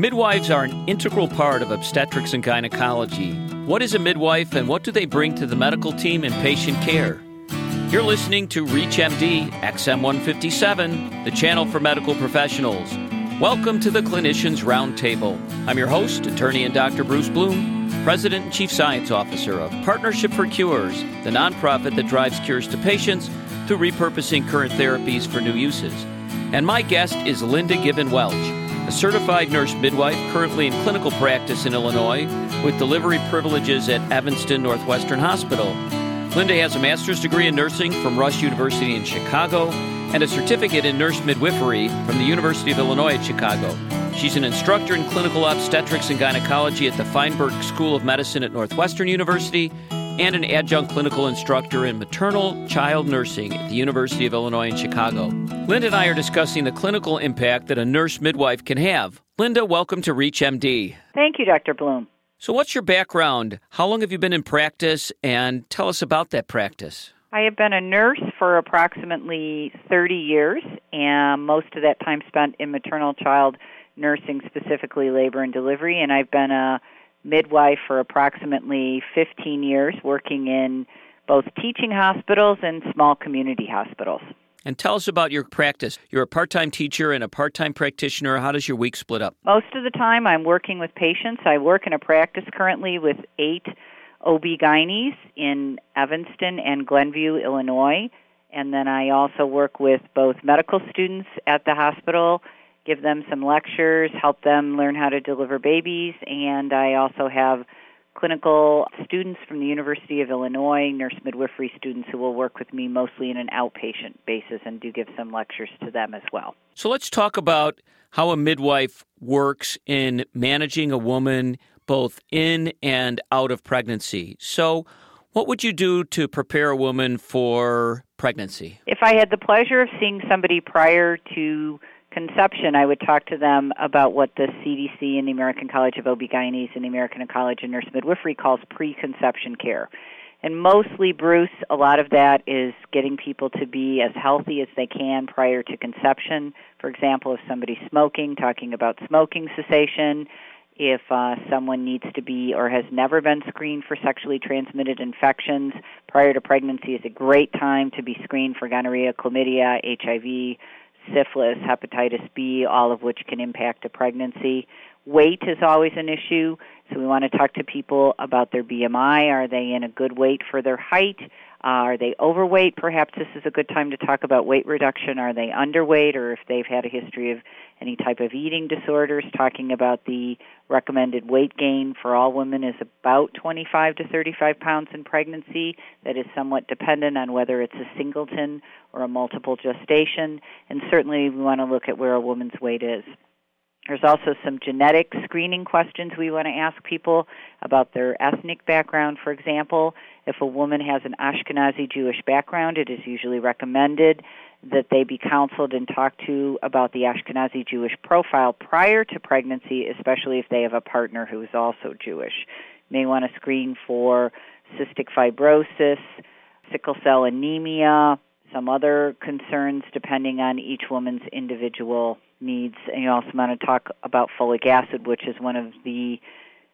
Midwives are an integral part of obstetrics and gynecology. What is a midwife and what do they bring to the medical team in patient care? You're listening to ReachMD XM157, the channel for medical professionals. Welcome to the Clinicians Roundtable. I'm your host, attorney and Dr. Bruce Bloom, President and Chief Science Officer of Partnership for Cures, the nonprofit that drives cures to patients through repurposing current therapies for new uses. And my guest is Linda Gibbon Welch a certified nurse midwife currently in clinical practice in Illinois with delivery privileges at Evanston Northwestern Hospital. Linda has a master's degree in nursing from Rush University in Chicago and a certificate in nurse midwifery from the University of Illinois at Chicago. She's an instructor in clinical obstetrics and gynecology at the Feinberg School of Medicine at Northwestern University and an adjunct clinical instructor in maternal child nursing at the University of Illinois in Chicago. Linda and I are discussing the clinical impact that a nurse midwife can have. Linda, welcome to Reach MD. Thank you, Dr. Bloom. So, what's your background? How long have you been in practice? And tell us about that practice. I have been a nurse for approximately 30 years, and most of that time spent in maternal child nursing, specifically labor and delivery. And I've been a midwife for approximately 15 years, working in both teaching hospitals and small community hospitals. And tell us about your practice. You're a part time teacher and a part time practitioner. How does your week split up? Most of the time, I'm working with patients. I work in a practice currently with eight OB-GYNs in Evanston and Glenview, Illinois. And then I also work with both medical students at the hospital give them some lectures, help them learn how to deliver babies, and I also have clinical students from the University of Illinois, nurse midwifery students who will work with me mostly in an outpatient basis and do give some lectures to them as well. So let's talk about how a midwife works in managing a woman both in and out of pregnancy. So, what would you do to prepare a woman for pregnancy? If I had the pleasure of seeing somebody prior to conception, I would talk to them about what the CDC and the American College of OB-GYNs and the American College of Nurse Midwifery calls preconception care. And mostly, Bruce, a lot of that is getting people to be as healthy as they can prior to conception. For example, if somebody's smoking, talking about smoking cessation. If uh, someone needs to be or has never been screened for sexually transmitted infections prior to pregnancy is a great time to be screened for gonorrhea, chlamydia, HIV, syphilis, hepatitis B, all of which can impact a pregnancy. Weight is always an issue, so we want to talk to people about their BMI. Are they in a good weight for their height? Uh, are they overweight? Perhaps this is a good time to talk about weight reduction. Are they underweight, or if they've had a history of any type of eating disorders? Talking about the recommended weight gain for all women is about 25 to 35 pounds in pregnancy. That is somewhat dependent on whether it's a singleton or a multiple gestation, and certainly we want to look at where a woman's weight is. There's also some genetic screening questions we want to ask people about their ethnic background, for example. If a woman has an Ashkenazi Jewish background, it is usually recommended that they be counseled and talked to about the Ashkenazi Jewish profile prior to pregnancy, especially if they have a partner who is also Jewish. May want to screen for cystic fibrosis, sickle cell anemia, some other concerns depending on each woman's individual needs. And you also want to talk about folic acid, which is one of the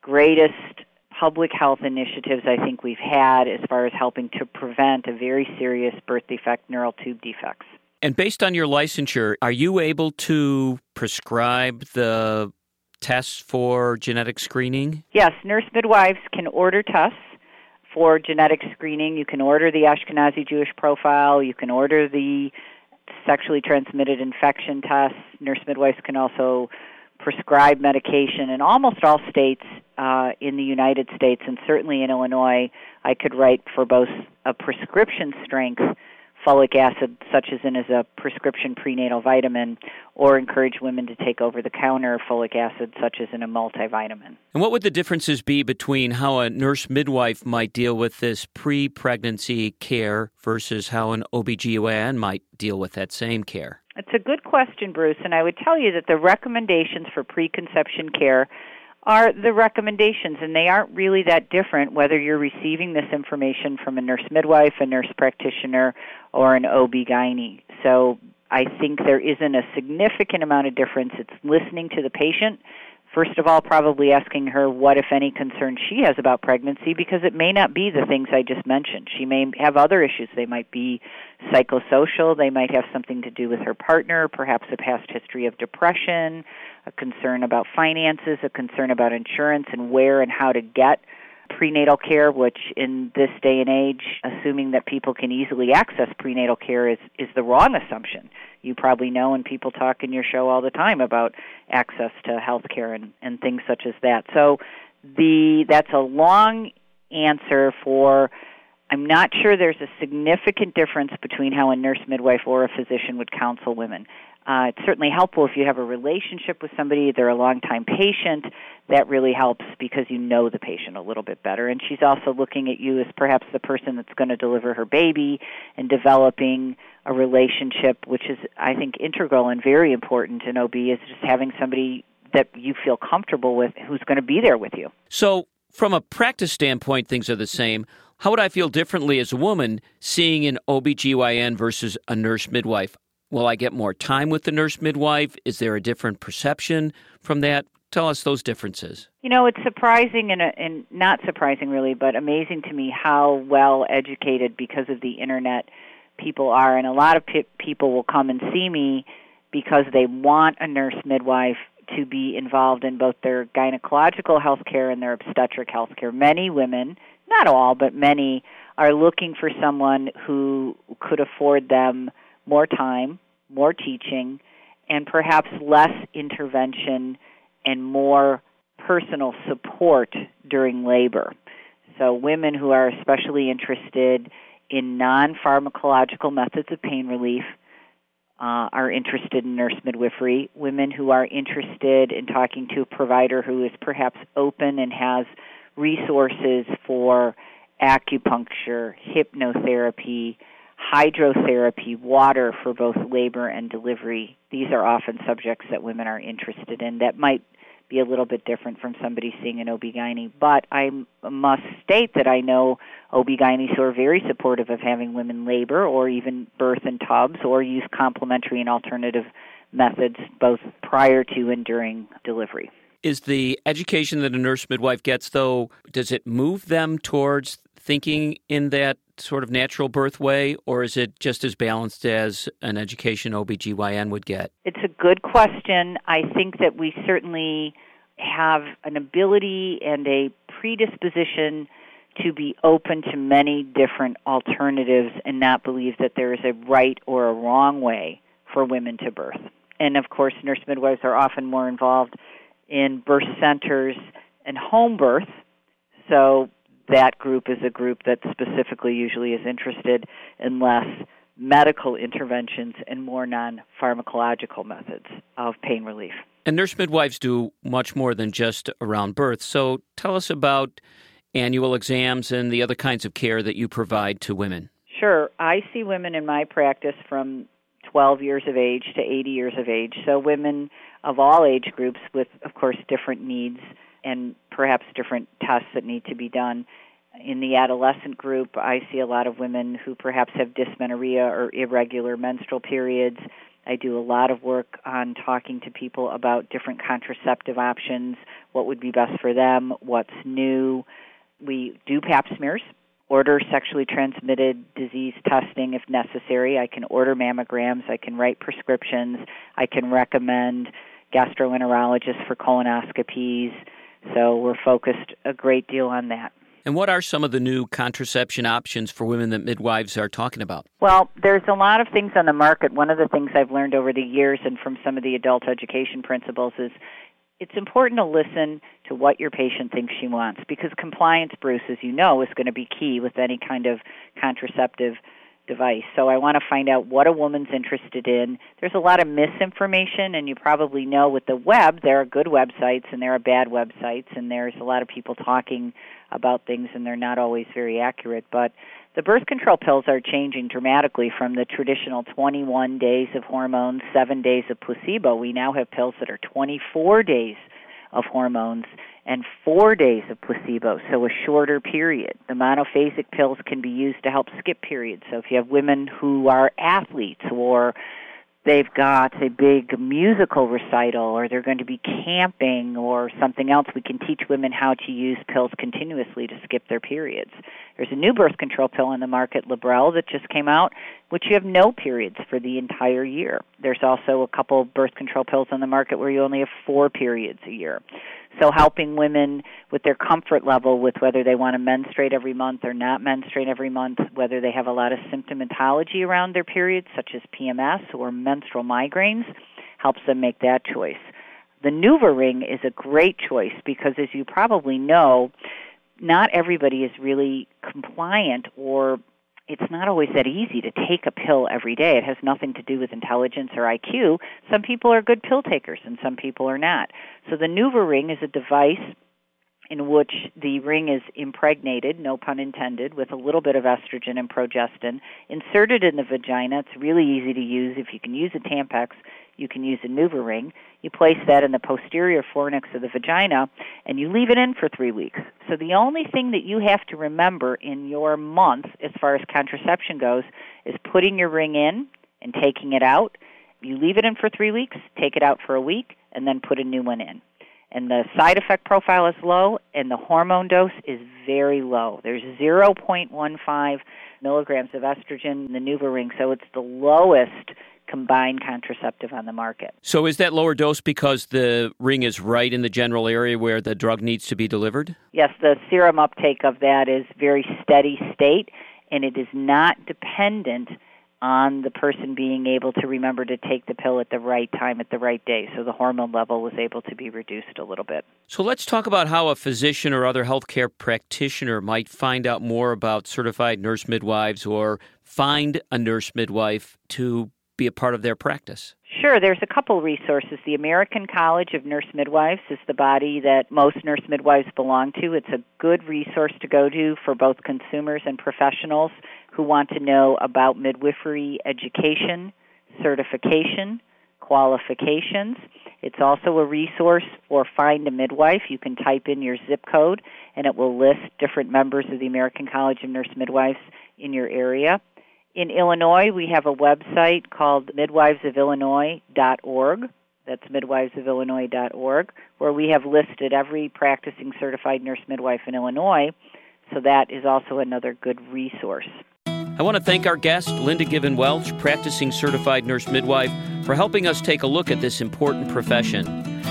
greatest public health initiatives I think we've had as far as helping to prevent a very serious birth defect, neural tube defects. And based on your licensure, are you able to prescribe the tests for genetic screening? Yes, nurse midwives can order tests for genetic screening. You can order the Ashkenazi Jewish profile, you can order the sexually transmitted infection tests. Nurse midwives can also prescribe medication in almost all states uh, in the United States and certainly in Illinois. I could write for both a prescription strength folic acid, such as in as a prescription prenatal vitamin, or encourage women to take over the counter folic acid, such as in a multivitamin. And what would the differences be between how a nurse midwife might deal with this pre pregnancy care versus how an OBGYN might deal with that same care? It's a good question, Bruce, and I would tell you that the recommendations for preconception care are the recommendations, and they aren't really that different whether you're receiving this information from a nurse midwife, a nurse practitioner, or an OB-GYN. So I think there isn't a significant amount of difference. It's listening to the patient, first of all, probably asking her what, if any, concerns she has about pregnancy because it may not be the things I just mentioned. She may have other issues. They might be psychosocial, they might have something to do with her partner, perhaps a past history of depression, a concern about finances, a concern about insurance and where and how to get prenatal care, which in this day and age, assuming that people can easily access prenatal care is, is the wrong assumption. You probably know, and people talk in your show all the time about access to health care and, and things such as that. So the that's a long answer for I'm not sure there's a significant difference between how a nurse midwife or a physician would counsel women. Uh, it's certainly helpful if you have a relationship with somebody, they're a long-time patient. That really helps because you know the patient a little bit better. And she's also looking at you as perhaps the person that's going to deliver her baby and developing a relationship, which is, I think, integral and very important in OB, is just having somebody that you feel comfortable with who's going to be there with you. So, from a practice standpoint, things are the same. How would I feel differently as a woman seeing an OBGYN versus a nurse midwife? Will I get more time with the nurse midwife? Is there a different perception from that? Tell us those differences. You know, it's surprising and, uh, and not surprising really, but amazing to me how well educated because of the internet people are. And a lot of pe- people will come and see me because they want a nurse midwife to be involved in both their gynecological health care and their obstetric health care. Many women, not all, but many, are looking for someone who could afford them more time, more teaching, and perhaps less intervention and more personal support during labor. So, women who are especially interested in non pharmacological methods of pain relief uh, are interested in nurse midwifery. Women who are interested in talking to a provider who is perhaps open and has resources for acupuncture, hypnotherapy, hydrotherapy, water for both labor and delivery. These are often subjects that women are interested in that might be a little bit different from somebody seeing an OB-GYN. But I must state that I know OB-GYNs who are very supportive of having women labor or even birth in tubs or use complementary and alternative methods both prior to and during delivery. Is the education that a nurse midwife gets, though, does it move them towards thinking in that sort of natural birth way, or is it just as balanced as an education OBGYN would get? It's a good question. I think that we certainly have an ability and a predisposition to be open to many different alternatives and not believe that there is a right or a wrong way for women to birth. And of course, nurse midwives are often more involved in birth centers and home birth. So that group is a group that specifically usually is interested in less medical interventions and more non pharmacological methods of pain relief. And nurse midwives do much more than just around birth. So tell us about annual exams and the other kinds of care that you provide to women. Sure. I see women in my practice from 12 years of age to 80 years of age. So women of all age groups with, of course, different needs and perhaps different tests that need to be done. In the adolescent group, I see a lot of women who perhaps have dysmenorrhea or irregular menstrual periods. I do a lot of work on talking to people about different contraceptive options, what would be best for them, what's new. We do pap smears, order sexually transmitted disease testing if necessary. I can order mammograms, I can write prescriptions, I can recommend gastroenterologists for colonoscopies. So we're focused a great deal on that. And what are some of the new contraception options for women that midwives are talking about? Well, there's a lot of things on the market. One of the things I've learned over the years and from some of the adult education principles is it's important to listen to what your patient thinks she wants because compliance, Bruce, as you know, is going to be key with any kind of contraceptive device. So I want to find out what a woman's interested in. There's a lot of misinformation, and you probably know with the web, there are good websites and there are bad websites, and there's a lot of people talking about things, and they're not always very accurate. But the birth control pills are changing dramatically from the traditional 21 days of hormones, 7 days of placebo. We now have pills that are 24 days of hormones and four days of placebo, so a shorter period. The monophasic pills can be used to help skip periods. So if you have women who are athletes or they've got a big musical recital or they're going to be camping or something else, we can teach women how to use pills continuously to skip their periods. There's a new birth control pill on the market, Lybrel, that just came out, which you have no periods for the entire year. There's also a couple of birth control pills on the market where you only have four periods a year. So helping women with their comfort level with whether they want to menstruate every month or not menstruate every month, whether they have a lot of symptomatology around their periods, such as PMS or menstrual migraines, helps them make that choice. The NuvaRing is a great choice because, as you probably know, not everybody is really compliant or it's not always that easy to take a pill every day. It has nothing to do with intelligence or IQ. Some people are good pill takers and some people are not. So the NuvaRing is a device in which the ring is impregnated, no pun intended, with a little bit of estrogen and progestin, inserted in the vagina. It's really easy to use. If you can use a Tampax, you can use a NuvaRing. You place that in the posterior fornix of the vagina, and you leave it in for three weeks. So the only thing that you have to remember in your month, as far as contraception goes, is putting your ring in and taking it out. You leave it in for three weeks, take it out for a week, and then put a new one in. And the side effect profile is low, and the hormone dose is very low. There's 0.15 milligrams of estrogen in the NuvaRing, so it's the lowest combined contraceptive on the market. So, is that lower dose because the ring is right in the general area where the drug needs to be delivered? Yes, the serum uptake of that is very steady state, and it is not dependent on the person being able to remember to take the pill at the right time at the right day. So the hormone level was able to be reduced a little bit. So let's talk about how a physician or other healthcare practitioner might find out more about certified nurse midwives or find a nurse midwife to be a part of their practice? Sure, there's a couple resources. The American College of Nurse Midwives is the body that most nurse midwives belong to. It's a good resource to go to for both consumers and professionals who want to know about midwifery education, certification, qualifications. It's also a resource for Find a Midwife. You can type in your zip code and it will list different members of the American College of Nurse Midwives in your area. In Illinois, we have a website called midwivesofillinois.org. That's midwivesofillinois.org, where we have listed every practicing certified nurse midwife in Illinois. So that is also another good resource. I want to thank our guest, Linda Given Welch, practicing certified nurse midwife, for helping us take a look at this important profession.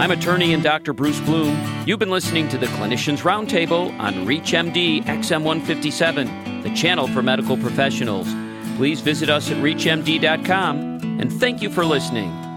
I'm attorney and Dr. Bruce Bloom. You've been listening to the Clinicians Roundtable on ReachMD XM157, the channel for medical professionals please visit us at ReachMD.com and thank you for listening.